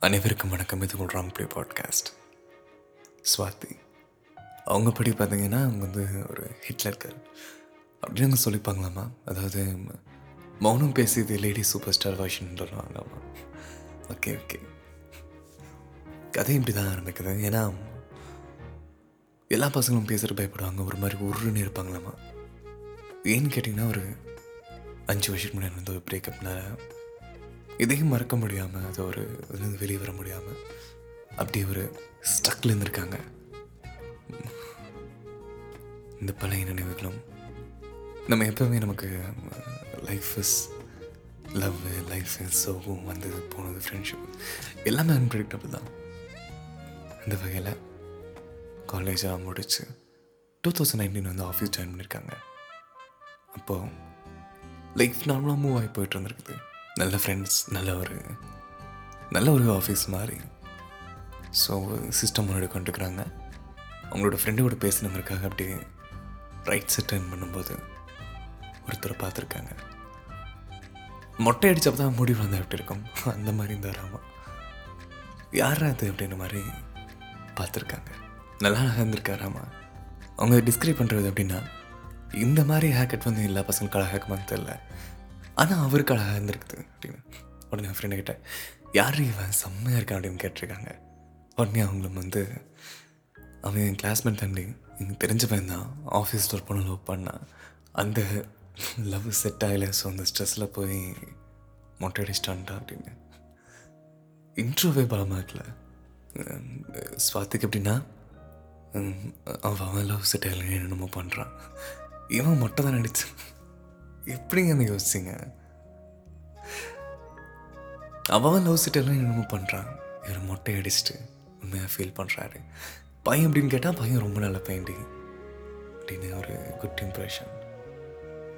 அனைவருக்கும் வணக்கம். இது ராங் ப்ளே பாட்காஸ்ட் ஸ்வாதி அவங்க படி பார்த்தீங்கன்னா அவங்க வந்து ஒரு ஹிட்லர் கேர்ள் அப்படின்னு அவங்க சொல்லிப்பாங்களாமா? அதாவது மௌனம் பேசியது லேடி சூப்பர் ஸ்டார் வாஷன் சொல்லுவாங்களாமா? ஓகே ஓகே கதை இப்படி தான் ஆரம்பிக்குது ஏன்னா எல்லா பசங்களும் பேசுகிற பயப்படுவாங்க. ஒரு மாதிரி உருன்னு இருப்பாங்களாமா? ஏன்னு கேட்டிங்கன்னா ஒரு அஞ்சு வருஷத்துக்கு முன்னாடி வந்து ஒரு பிரேக்கப்னால இதையும் மறக்க முடியாமல் அது ஒரு இதுலேருந்து வெளியே வர முடியாமல் அப்படி ஒரு ஸ்டக்கில் இருந்திருக்காங்க. இந்த பழைய நினைவுகளும் நம்ம எப்பவுமே நமக்கு life is love life is சோகம் வந்தது போனது ஃப்ரெண்ட்ஷிப் எல்லாமே அன்பிரடிக்டபிள் தான். இந்த வகையில் காலேஜாக முடிச்சு டூ தௌசண்ட் நைன்டீன் வந்து ஆஃபீஸ் ஜாயின் பண்ணியிருக்காங்க அப்போது லைஃப் நார்மலாக மூவ் ஆகி போயிட்டு இருந்திருக்குது. நல்ல ஃப்ரெண்ட்ஸ் நல்ல ஒரு நல்ல ஒரு ஆஃபீஸ் மாதிரி. ஸோ சிஸ்டம் முன்னாடி கொண்டுக்கிறாங்க அவங்களோட ஃப்ரெண்டோட பேசினவருக்காக அப்படியே ரைட் செட் டர்ன் பண்ணும்போது ஒருத்தரை பார்த்துருக்காங்க. மொட்டை அடித்தப்ப தான் முடி வளர்ந்து எப்படி இருக்கும்? அந்த மாதிரி இந்த ராமா யார் அது அப்படின்ற மாதிரி பார்த்துருக்காங்க. நல்லா அழகாக இருந்திருக்காராமா அவங்க டிஸ்கிரைப் பண்ணுறது அப்படின்னா இந்த மாதிரி ஹேக்கெட் வந்து எல்லா பசங்களுக்கான அழகாக இருக்குமான்னு தெரில ஆனால் அவருக்கு அழகாக இருந்திருக்குது அப்படின்னு. உடனே என் ஃப்ரெண்டு கிட்ட யார் இவன்? செம்மையாக இருக்கான் அப்படின்னு கேட்டிருக்காங்க. உடனே அவங்களும் வந்து அவன் என் கிளாஸ்மேட் தம்பி. எனக்கு தெரிஞ்ச பையன் தான். ஆஃபீஸில் ஒரு பொண்ணு லவ் பண்ணான் அந்த லவ் செட் ஆகலை. ஸோ அந்த ஸ்ட்ரெஸ்ஸில் போய் மொட்டை அடிச்சிட்டான்டா அப்படின்னு. இன்ட்ரோவே பலமாக இருக்கல. ஸ்வாத்திக்கு எப்படின்னா அவன் அவன் லவ் செட் ஆகலை என்னென்னமோ பண்ணுறான் இவன் மொட்டை தான் நடிச்சு எப்படிங்க அந்த யோசிச்சிங்க. அவன் லவ் செட் என்னமோ பண்ணுறான் இவர் மொட்டை அடிச்சுட்டு உண்மையாக ஃபீல் பண்ணுறாரு பையன் அப்படின்னு கேட்டால் பையன் ரொம்ப நல்ல பையன்டி அப்படின்னு ஒரு குட் இம்ப்ரெஷன்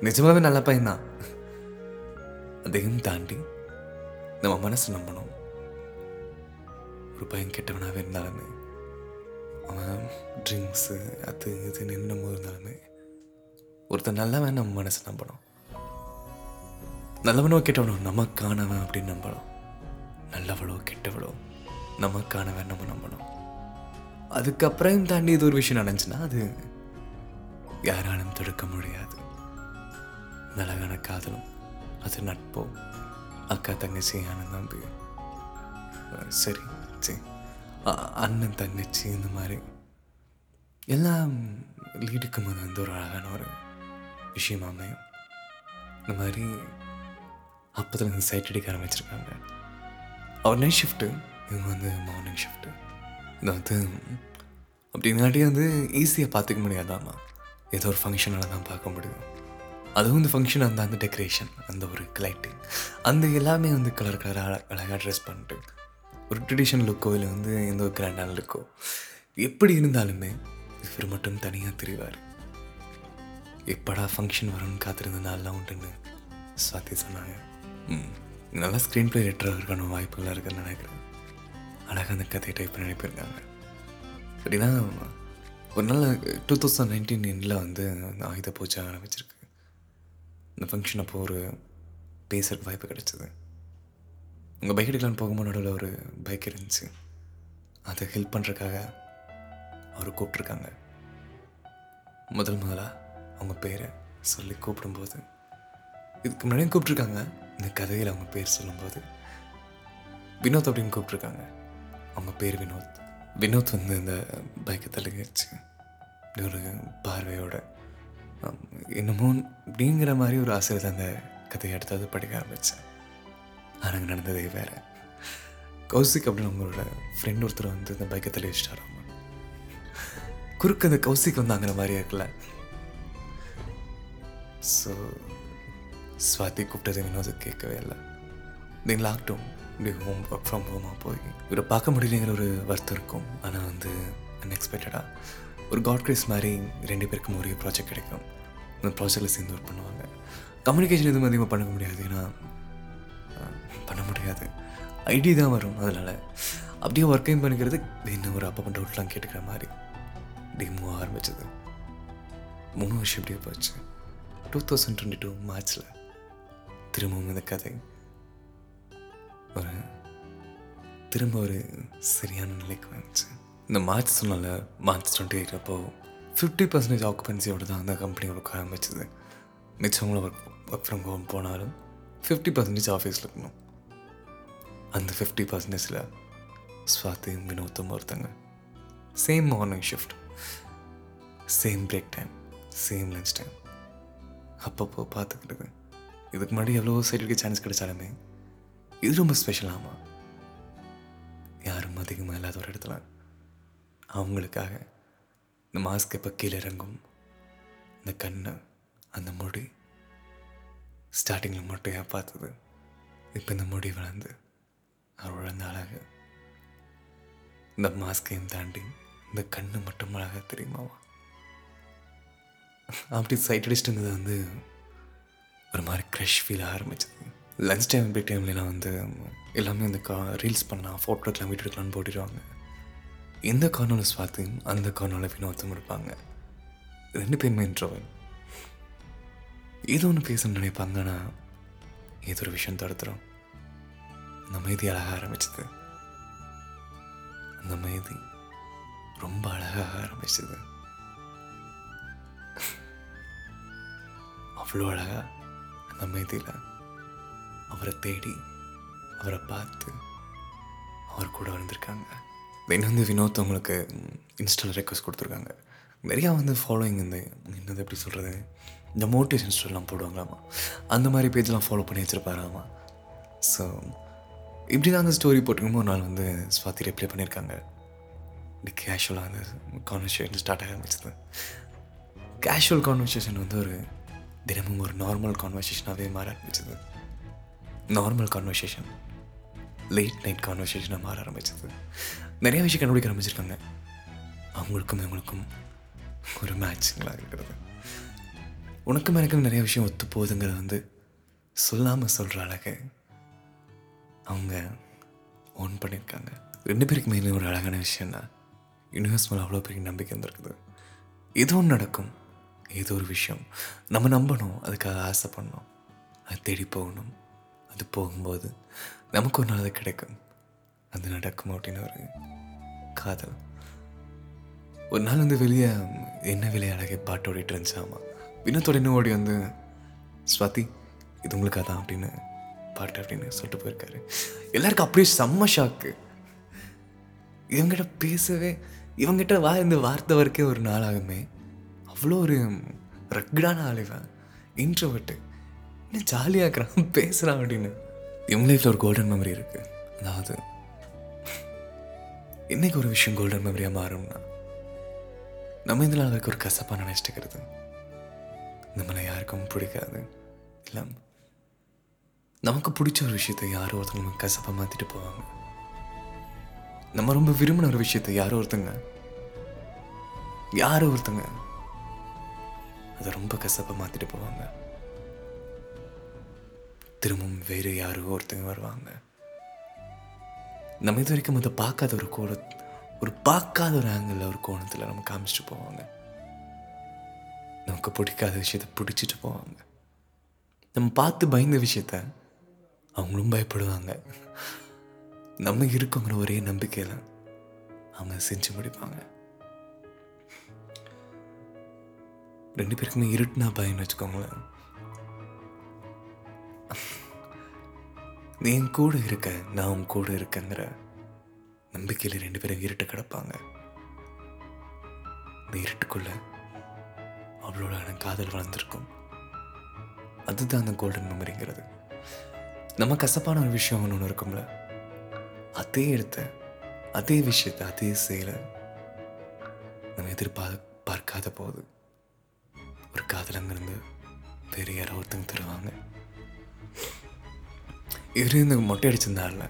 நிஜமாகவே நல்ல பையன்தான் அதையும் தாண்டி நம்ம மனசு நம்பணும். ஒரு பையன் கெட்டவனாகவே இருந்தாலுமே அவன் ட்ரிங்க்ஸு அது இது நின்னும் இருந்தாலுமே ஒருத்தன் நல்லவன் நம்ம மனசு நம்பணும். நல்லவனோ கெட்டவனோ நமக்கானவன் அப்படின்னு நம்பணும். நல்லவளோ கெட்டவளோ நமக்கானவன் நம்ம நம்பணும். அதுக்கப்புறம் தாண்டி இது ஒரு விஷயம் நடந்துச்சுன்னா அது யாராலும் தடுக்க முடியாது. இந்த காதலும் அது நட்போ அக்கா தங்கச்சி அண்ணன் தம்பி சரி சரி அண்ணன் தங்கச்சி இந்த மாதிரி. எல்லாம் லீடுக்கும் அது வந்து ஒரு அழகான ஒரு விஷயமா அமையும். இந்த மாதிரி அப்போதுலேருந்து சைட் அடிக்க ஆரம்பிச்சிருக்காங்க. அவர் நைட் ஷிஃப்ட்டு இவங்க வந்து மார்னிங் ஷிஃப்ட்டு இது வந்து அப்படின்னாட்டி வந்து ஈஸியாக பார்த்துக்க முடியாதாம்மா ஏதோ ஒரு ஃபங்க்ஷனால தான் பார்க்க முடியும். அதுவும் இந்த ஃபங்க்ஷன் அந்த அந்த டெக்கரேஷன் அந்த ஒரு லைட்டிங் அந்த எல்லாமே வந்து கலர் கலராக அழகாக ட்ரெஸ் பண்ணிட்டு ஒரு ட்ரெடிஷனல் லுக்கோ இல்லை வந்து எந்த ஒரு கிராண்டான லுக்கோ எப்படி இருந்தாலுமே இவர் மட்டும் தனியாக தெரிவார். எப்படா ஃபங்க்ஷன் வரும்னு காத்திருந்த நாள்லாம் உண்டுன்னு சுவாத்தி சொன்னாங்க. நல்லா ஸ்க்ரீன் ப்ளே ரைட்டராக வாய்ப்புகளாக இருக்குன்னு நினைக்கிறேன். அழகாக அந்த கதையை டைப் பண்ணி அனுப்பியிருக்காங்க. அப்படின்னா ஒரு நாள் டூ தௌசண்ட் நைன்டீன் எண்டில் வந்து அந்த ஆயுத பூஜை ஆரம்பிச்சிருக்கு. இந்த ஃபங்க்ஷன் அப்போது ஒரு பேசுகிறக்கு வாய்ப்பு கிடச்சிது. உங்கள் பைக் எடுக்கலான்னு போகும்போது நடுவில் ஒரு பைக் இருந்துச்சு. அதை ஹெல்ப் பண்ணுறதுக்காக அவர் கூப்பிட்ருக்காங்க முதல் முதலாக அவங்க பேரை சொல்லி கூப்பிடும்போது இதுக்கு முன்னாடியும் கூப்பிட்ருக்காங்க இந்த கதையில் அவங்க பேர் சொல்லும்போது வினோத் அப்படின்னு கூப்பிட்ருக்காங்க அவங்க பேர் வினோத். வினோத் வந்து இந்த பைக்கை தள்ளிச்சு இப்படி ஒரு பார்வையோட என்னமோ அப்படிங்கிற மாதிரி ஒரு ஆசையில் அந்த கதையை எடுத்தாவது படிக்க ஆரம்பித்தேன் ஆனால் நடந்ததே வேறு. கௌசிக் அப்படின்னு அவங்களோட ஃப்ரெண்ட் ஒருத்தர் வந்து இந்த பைக்கை தள்ளி வச்சிட்டாரு. குறுக்கு அந்த கௌசிக் வந்து அங்கிற மாதிரியே இருக்குல்ல ஸோ ஸ்வாதி கூப்பிட்டது வினோத கேட்கவே இல்லை. தென் லாக்டவுன் இப்படி ஹோம் ஒர்க் ஃப்ரம் ஹோமாக போய் இவரை பார்க்க முடியலைங்கிற ஒரு வருத்தம் இருக்கும். ஆனால் வந்து அன்எக்ஸ்பெக்டடாக ஒரு காட் கிரேஸ் மாதிரி ரெண்டு பேருக்கும் ஒரே ப்ராஜெக்ட் கிடைக்கும். அந்த ப்ராஜெக்டில் சேர்ந்து ஒர்க் பண்ணுவாங்க. கம்யூனிகேஷன் எதுவும் அதிகமாக பண்ண முடியாது. ஏன்னா பண்ண முடியாது. ஐடி தான் வரும் அதனால். அப்படியே ஒர்க்கையும் பண்ணிக்கிறது இன்னும் ஒரு அப்பா டவுட்லாம் கேட்டுக்கிற மாதிரி. இப்படி மூவ் ஆரம்பிச்சது. மூணு வருஷம் இப்படியே போச்சு. டூ தௌசண்ட் டுவெண்ட்டி டூ மார்ச்சில் திரும்பவும் இந்த கதை. ஒரு திரும்ப ஒரு சரியான நிலைக்கு வந்துச்சு. இந்த மார்ச் சொன்னால மார்ச் டுவெண்ட்டி எயிட் அப்போ ஃபிஃப்டி பர்சன்டேஜ் ஆக்குபென்சியோடு தான் அந்த கம்பெனி ஒர்க் ஆரம்பிச்சது. மிச்சவங்களும் ஒர்க் ஒர்க் ஃப்ரம் ஹோம் போனாலும் ஃபிஃப்டி பர்சன்டேஜ் ஆஃபீஸில் இருக்கணும். அந்த ஃபிஃப்டி பர்சன்டேஜில் ஸ்வாதி வினோத்தும் ஒருத்தங்க. Same morning shift same break time same lunch time அப்பப்போ பார்த்துக்கிட்டது. இதுக்கு முன்னாடி எவ்வளோ சைடுக்கு சான்ஸ் கிடைச்சாலுமே இது ரொம்ப ஸ்பெஷலாமா யாரும் அதிகமாக இல்லாத ஒரு இடத்துல அவங்களுக்காக இந்த மாஸ்க் எப்போ கீழே இறங்கும் இந்த கண்ணு அந்த முடி ஸ்டார்டிங்கில் மொட்டையாக பார்த்தது இப்போ இந்த முடி வளர்ந்து அவர் வளர்ந்த அழகு. இந்த மாஸ்கையும் தாண்டி இந்த கண்ணு மட்டும் அழகாக தெரியுமாவா? அப்படி சைட் அடிச்சுட்டு இருந்தது வந்து ஒரு மாதிரி க்ரெஷ் ஃபீல் ஆரம்பிச்சது. லஞ்ச் டைம் பிரேக் டைம்லாம் வந்து எல்லாமே இந்த கா ரீல்ஸ் பண்ணலாம் ஃபோட்டோ எடுக்கலாம் வீடியோ எடுக்கலாம்னு போட்டுடுவாங்க எந்த கார்னரில் ஸ்வாதி அந்த கார்னரில் வினோத்தும் இருப்பாங்க. ரெண்டு பேருமே இன்ட்ரோவல் ஏதோ ஒன்று பேசணும்னு நினைப்பாங்க ஆனால் ஏதோ ஒரு விஷயம் தடுத்துரும். அந்த மைதி அழகாக ஆரம்பிச்சது. அந்த மைதி ரொம்ப அழகாக ஆரம்பிச்சது. அவ்வளோ அழகாக அமைதியில் அவரை தேடி அவரை பார்த்து அவர் கூட வந்திருக்காங்க. தென் வந்து வினோத் அவங்களுக்கு இன்ஸ்டாவில் ரெக்வஸ்ட் கொடுத்துருக்காங்க. நிறையா வந்து ஃபாலோயிங் இந்த என்னது எப்படி சொல்கிறது இந்த மோட்டிவேஷன் ஸ்டோரிலாம் போடுவாங்களாமா? அந்த மாதிரி பேஜ்லாம் ஃபாலோ பண்ணி வச்சுருப்பாராமா? ஸோ இப்படி தான் அந்த ஸ்டோரி போட்டுருக்கும் ஒரு நாள் வந்து ஸ்வாதி ரிப்ளை பண்ணியிருக்காங்க. இப்படி கேஷுவலாக அந்த கான்வர்சேஷன் ஸ்டார்ட் ஆக ஆரம்பிச்சது. கேஷுவல் கான்வர்சேஷன் வந்து ஒரு தினமும் ஒரு நார்மல் கான்வர்சேஷனாகவே மாற ஆரம்பிச்சது. நார்மல் கான்வர்சேஷன் லேட் நைட் கான்வர்சேஷனாக மாற ஆரம்பிச்சது. நிறைய விஷயம் கண்டுபிடிக்க ஆரம்பிச்சிருக்காங்க. அவங்களுக்கும் இவங்களுக்கும் ஒரு மேட்சிங்களாக இருக்கிறது. உனக்கும் எனக்கும் நிறைய விஷயம் ஒத்து போகுதுங்கிறது வந்து சொல்லாமல் சொல்கிற அழகை அவங்க ஓன் பண்ணியிருக்காங்க. ரெண்டு பேருக்குமே இன்னும் ஒரு அழகான விஷயம்னா யூனிவர்ஸ் மேலே அவ்வளோ பெரிய நம்பிக்கை இருந்திருக்குது இதுவும் ஒன்று நடக்கும். ஏதோ ஒரு விஷயம் நம்ம நம்பணும் அதுக்காக ஆசைப்படணும். அது தேடி போகணும். அது போகும்போது நமக்கு ஒரு நாள் அது கிடைக்கும். அது நடக்கும் அப்படின்னு ஒரு காதல். ஒரு நாள் வந்து வெளியே என்ன விலை பாட்டு ஓடிட்டு இருந்துச்சாமா வினத்தோட இன்னும் ஓடி வந்து ஸ்வாதி இது உங்களுக்காக தான் அப்படின்னு பாட்டு அப்படின்னு சொல்லிட்டு போயிருக்காரு. எல்லாருக்கும் அப்படியே செம்ம ஷாக்கு இவங்கிட்ட பேசவே இவங்ககிட்ட வா இந்த வார்த்தை வரைக்கும் ஒரு நாளாகுமே. அவ்வளோ ஒரு ரக்கடான ஆளுவன் இன்ட்ரோவர்ட்டு என்ன ஜாலியாக இருக்கிறான் பேசுகிறான் அப்படின்னு. இவங்க லைஃப்பில் ஒரு கோல்டன் மெமரி இருக்குது அதாவது இன்றைக்கி ஒரு விஷயம் கோல்டன் மெமரியாக மாறும்னா நம்ம இந்த நாள் ஒரு கசப்பாக நினச்சிட்டுக்கிறது நம்மளை யாருக்கும் பிடிக்காது. இல்லை நமக்கு பிடிச்ச ஒரு விஷயத்தை யாரோ ஒருத்தங்க நம்ம கசப்பாக மாற்றிட்டு போவாங்க. நம்ம ரொம்ப விரும்பின ஒரு விஷயத்தை யாரோ ஒருத்தங்க யாரோ ஒருத்தங்க அதை ரொம்ப கசப்பாக மாற்றிட்டு போவாங்க. திரும்பவும் வேறு யாரோ ஒருத்தங்க வருவாங்க. நம்ம இது வரைக்கும் அதை பார்க்காத ஒரு கோண ஒரு பார்க்காத ஒரு ஆங்கிளில் ஒரு கோணத்தில் நம்ம காமிச்சிட்டு போவாங்க. நமக்கு பிடிக்காத விஷயத்த பிடிச்சிட்டு போவாங்க. நம்ம பார்த்து பயந்த விஷயத்த அவங்களும் பயப்படுவாங்க. நம்ம இருக்கோங்கிற ஒரே நம்பிக்கையில் அவங்க செஞ்சு முடிப்பாங்க. ரெண்டு பேருக்குமே இருட்டுனா பயன்னு வச்சுக்கோங்களேன். நீ என் கூட இருக்க நான் உன் கூட இருக்கேங்கிற நம்பிக்கையில் ரெண்டு பேரும் இருட்டு கிடப்பாங்க. இந்த இருட்டுக்குள்ள அவளோட காதல் வளர்ந்துருக்கும். அதுதான் அந்த கோல்டன் மெமரிங்கிறது நம்ம கசப்பான ஒரு விஷயம் ஒன்று இருக்கும்ல. அதே இடத்த அதே விஷயத்தை அதே செயலை நம்ம எதிர்பார்க்க பார்க்காத போது வேறு யாரோ ஒருத்தங்க தருவாங்க. இவரு இந்த மொட்டை அடிச்சிருந்தார்ல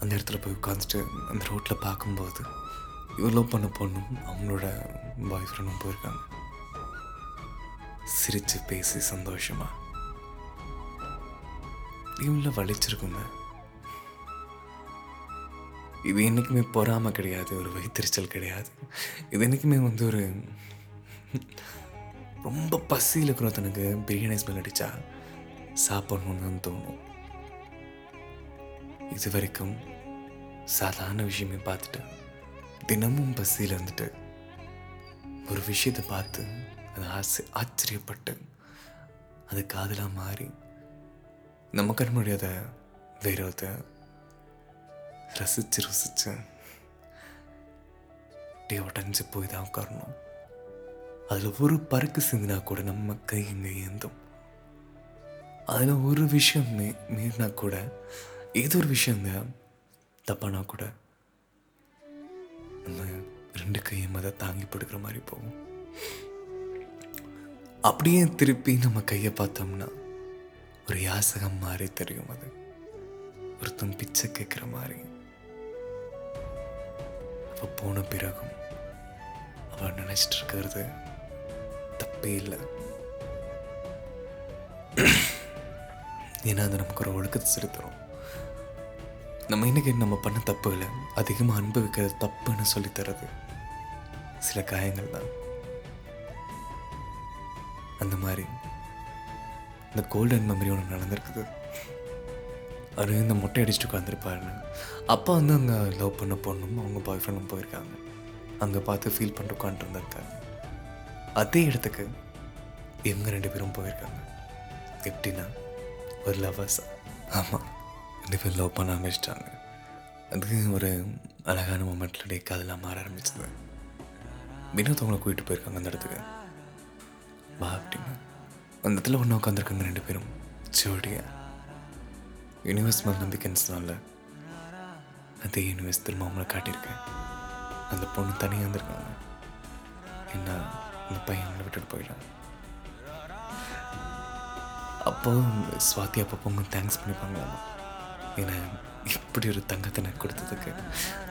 அந்த இடத்துல போய் உட்காந்துட்டு அந்த ரோட்டில் பார்க்கும்போது இவர் லவ் பண்ண பொண்ணும் அவங்களோட பாய் ஃப்ரெண்டும் போயிருக்காங்க. சிரிச்சு பேசி சந்தோஷமா. இவங்கள வலிச்சிருக்குங்க. இது என்றைக்குமே பொறாமை கிடையாது ஒரு வைத்தறிச்சல் கிடையாது. இது என்றைக்குமே வந்து ஒரு ரொம்ப பசியில் இருக்கிறவனுக்கு பிரியாணி ஸ்மெல் அடித்தா சாப்பிட்ணுன்னு தோணும். இது வரைக்கும் சாதாரண விஷயமே பார்த்துட்டு தினமும் பசியில் இருந்துட்டு ஒரு விஷயத்தை பார்த்து அது ஆசை ஆச்சரியப்பட்டு அது காதலாக மாறி நம்ம கண் முடியாத வேற ஒருத்தன் ரசிச்சு டே அப்படியே உடஞ்சி போய் தான் உட்காரணும். அதில் ஒரு பறக்கு சிந்தினா கூட நம்ம கை இங்கே ஏந்தும். அதில் ஒரு விஷயம் மீ மீறினா கூட ஏதோ ஒரு விஷயங்க தப்பானா கூட நம்ம ரெண்டு கையும் அதை தாங்கி படுக்கிற மாதிரி போகும். அப்படியே திருப்பி நம்ம கையை பார்த்தோம்னா ஒரு யாசகம் மாதிரி தெரியும் அது. ஒருத்தன் பிச்சை கேட்குற மாதிரி. அப்போ போன பிறகும் அவள் நினச்சிட்டு இருக்கிறது தப்பே இல்லை ஏன்னா அது நமக்கு ஒரு ஒழுக்கத்தை செலுத்துகிறோம் நம்ம இன்றைக்கி நம்ம பண்ண தப்புகளை அதிகமாக அனுபவிக்கிறது தப்புன்னு சொல்லி தர்றது சில காயங்கள் தான். அந்த மாதிரி இந்த கோல்டன் மெமரி ஒன்று நடந்திருக்குது. அது இந்த மொட்டை அடிச்சுட்டு உட்காந்துருப்பாருன்னு அப்பா வந்து அங்கே லவ் பண்ண பொண்ணும் அவங்க பாய் ஃப்ரெண்டும் போயிருக்காங்க. அங்கே பார்த்து ஃபீல் பண்ணிட்டு உட்காந்துருந்துருக்காங்க அதே இடத்துக்கு இவங்க ரெண்டு பேரும் போயிருக்காங்க. எப்படின்னா ஒரு லவ்வர்ஸ் ஆமாம் ரெண்டு பேரும் லவ் பண்ண ஆரம்பிச்சிட்டாங்க. அது ஒரு அழகான மூமெண்ட்டில் டே காதலாம் மாற ஆரம்பிச்சது. வினோத் அவங்கள கூட்டிகிட்டு போயிருக்காங்க அந்த இடத்துக்கு. வா அப்படின்னு. அந்த இடத்துல ஒன்று உட்காந்துருக்காங்க ரெண்டு பேரும். ஜோடியா. யூனிவர்ஸ் மேல் நம்பிக்கைன்னு அதே யூனிவர்ஸ் திரும்ப அவங்கள காட்டியிருக்கேன் அந்த பொண்ணு தனியாக இருந்திருக்காங்க என்ன இந்த பையன் விட்டுட்டு போயிட்டான் அப்போ சுவாதி அப்பப்போ தேங்க்ஸ் பண்ணிப்பாங்க ஏன்னா இப்படி ஒரு தங்கத்தை எனக்கு கொடுத்ததுக்கு.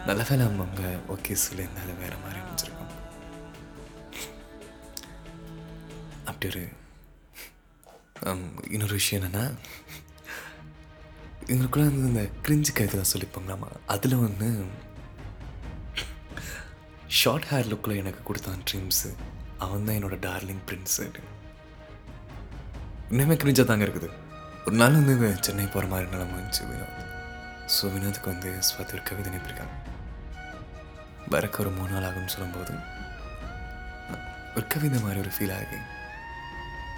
நல்ல வேலை அவங்க ஓகே சொல்லியிருந்தால வேறு மாதிரி அமைஞ்சிருக்கும். அப்படி ஒரு இன்னொரு விஷயம் என்னன்னா எங்களுக்குள்ள வந்து இந்த கிரிஞ்சு கருத்து சொல்லிப்பாங்களாமா? அதில் வந்து ஷார்ட் ஹேர் லுக்கில் எனக்கு கொடுத்தான் ட்ரீம்ஸு அவன் தான் என்னோட டார்லிங் பிரின்ஸு. இன்னுமே கிரிஞ்சா தாங்க இருக்குது. ஒரு நாள் வந்து சென்னை போகிற மாதிரி நிலம இருந்துச்சு வினோத். ஸோ வினோத்துக்கு வந்து ஸ்வாதி ஒரு கவிதை அனுப்பியிருக்காங்க. வரக்கு ஒரு மூணு நாள் ஆகும்னு சொல்லும்போது ஒரு கவிதை மாதிரி ஒரு ஃபீல் ஆகி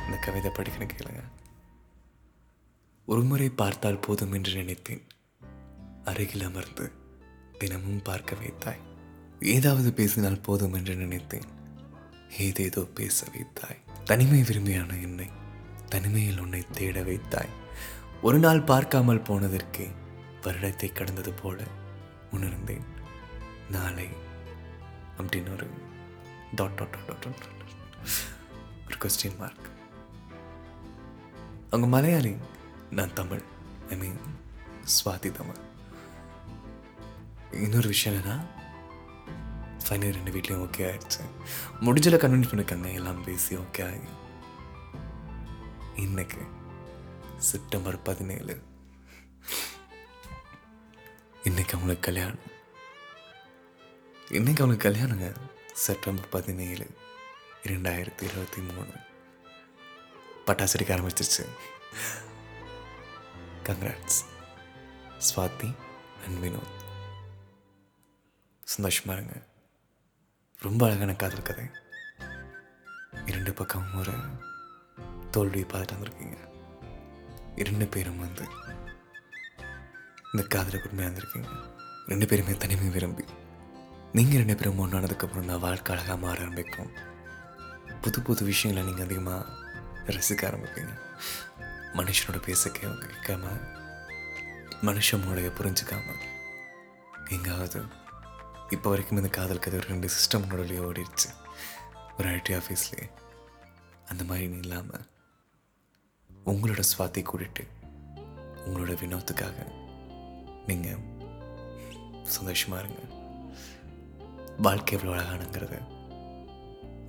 இந்த கவிதை படிக்கணும் கேளுங்க. ஒரு முறை பார்த்தால் போதும் என்று நினைத்தேன். அருகில் அமர்ந்து தினமும் பார்க்க வைத்தாய். ஏதாவது பேசினால் போதும் என்று நினைத்தேன். ஏதேதோ பேச வைத்தாய். தனிமை விரும்பியான என்னை தனிமையில் உன்னை தேட வைத்தாய். ஒரு நாள் பார்க்காமல் போனதற்கே வருடத்தை கடந்தது போல உணர்ந்தேன். நாளை அப்படின்னு ஒரு டாட் டாட் டாட் டாட் ஒரு கொஸ்டின் மார்க் அவங்க மலையாளி நான் தமிழ் ஐ மீன் சுவாதி தமிழ். இன்னொரு விஷயம் என்னன்னா ஃபைனலி ரெண்டு வீட்லேயும் ஓகே ஆயிடுச்சு. முடிஞ்சல கன்வின்ஸ் பண்ணிருக்காங்க எல்லாம் பேசி ஓகே ஆகி இன்னைக்கு செப்டம்பர் பதினேழு. இன்னைக்கு அவங்களுக்கு கல்யாணம். இன்னைக்கு அவங்களுக்கு கல்யாணங்க செப்டம்பர் பதினேழு இரண்டாயிரத்தி இருபத்தி மூணு. பட்டாசு ஆரம்பிச்சிருச்சு. கங்க்ராட்ஸ் ஸ்வாதி அண்ட் வினோத் சந்தோஷமா இருங்க. ரொம்ப அழகான காதல் கதை. இரண்டு பக்கம் ஒரு தோல்வியை பார்த்துட்டு வந்திருக்கீங்க. இரண்டு பேரும் வந்து இந்த காதலை உண்மையாக இருந்திருக்கீங்க. ரெண்டு பேருமே தனிமை விரும்பி. நீங்கள் ரெண்டு பேரும் ஒன்றானதுக்கப்புறம் தான் வாழ்க்கை அழகாக மாற ஆரம்பிக்கும். புது புது விஷயங்களை நீங்கள் அதிகமாக ரசிக்க ஆரம்பிப்பீங்க. மனுஷனோட பேச கேட்காம மனுஷ மூளையை புரிஞ்சுக்காம எங்காவது இப்போ வரைக்கும் இந்த காதல் கதை ஒரு ரெண்டு சிஸ்டம் நடுவுலையே ஓடிடுச்சு ஒரு ஐடி ஆஃபீஸ்லேயே அந்த மாதிரி இல்லாமல் உங்களோட சுவாத்தை கூட்டிட்டு உங்களோட வினோத்துக்காக நீங்கள் சந்தோஷமாக இருங்க. வாழ்க்கை எவ்வளோ அழகானுங்கிறத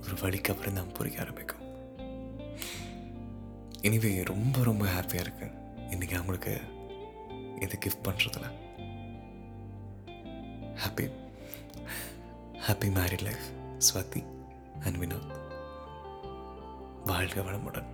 ஒரு வழிக்கு அப்புறம் தான் புரிய ஆரம்பிக்கும். எனிவே ரொம்ப ரொம்ப ஹாப்பியாக இருக்கு. இன்னைக்கு அவங்களுக்கு இது கிஃப்ட் பண்ணுறதுல happy happy married life Swathi and Vinoth வாழ்க வளமுடன்.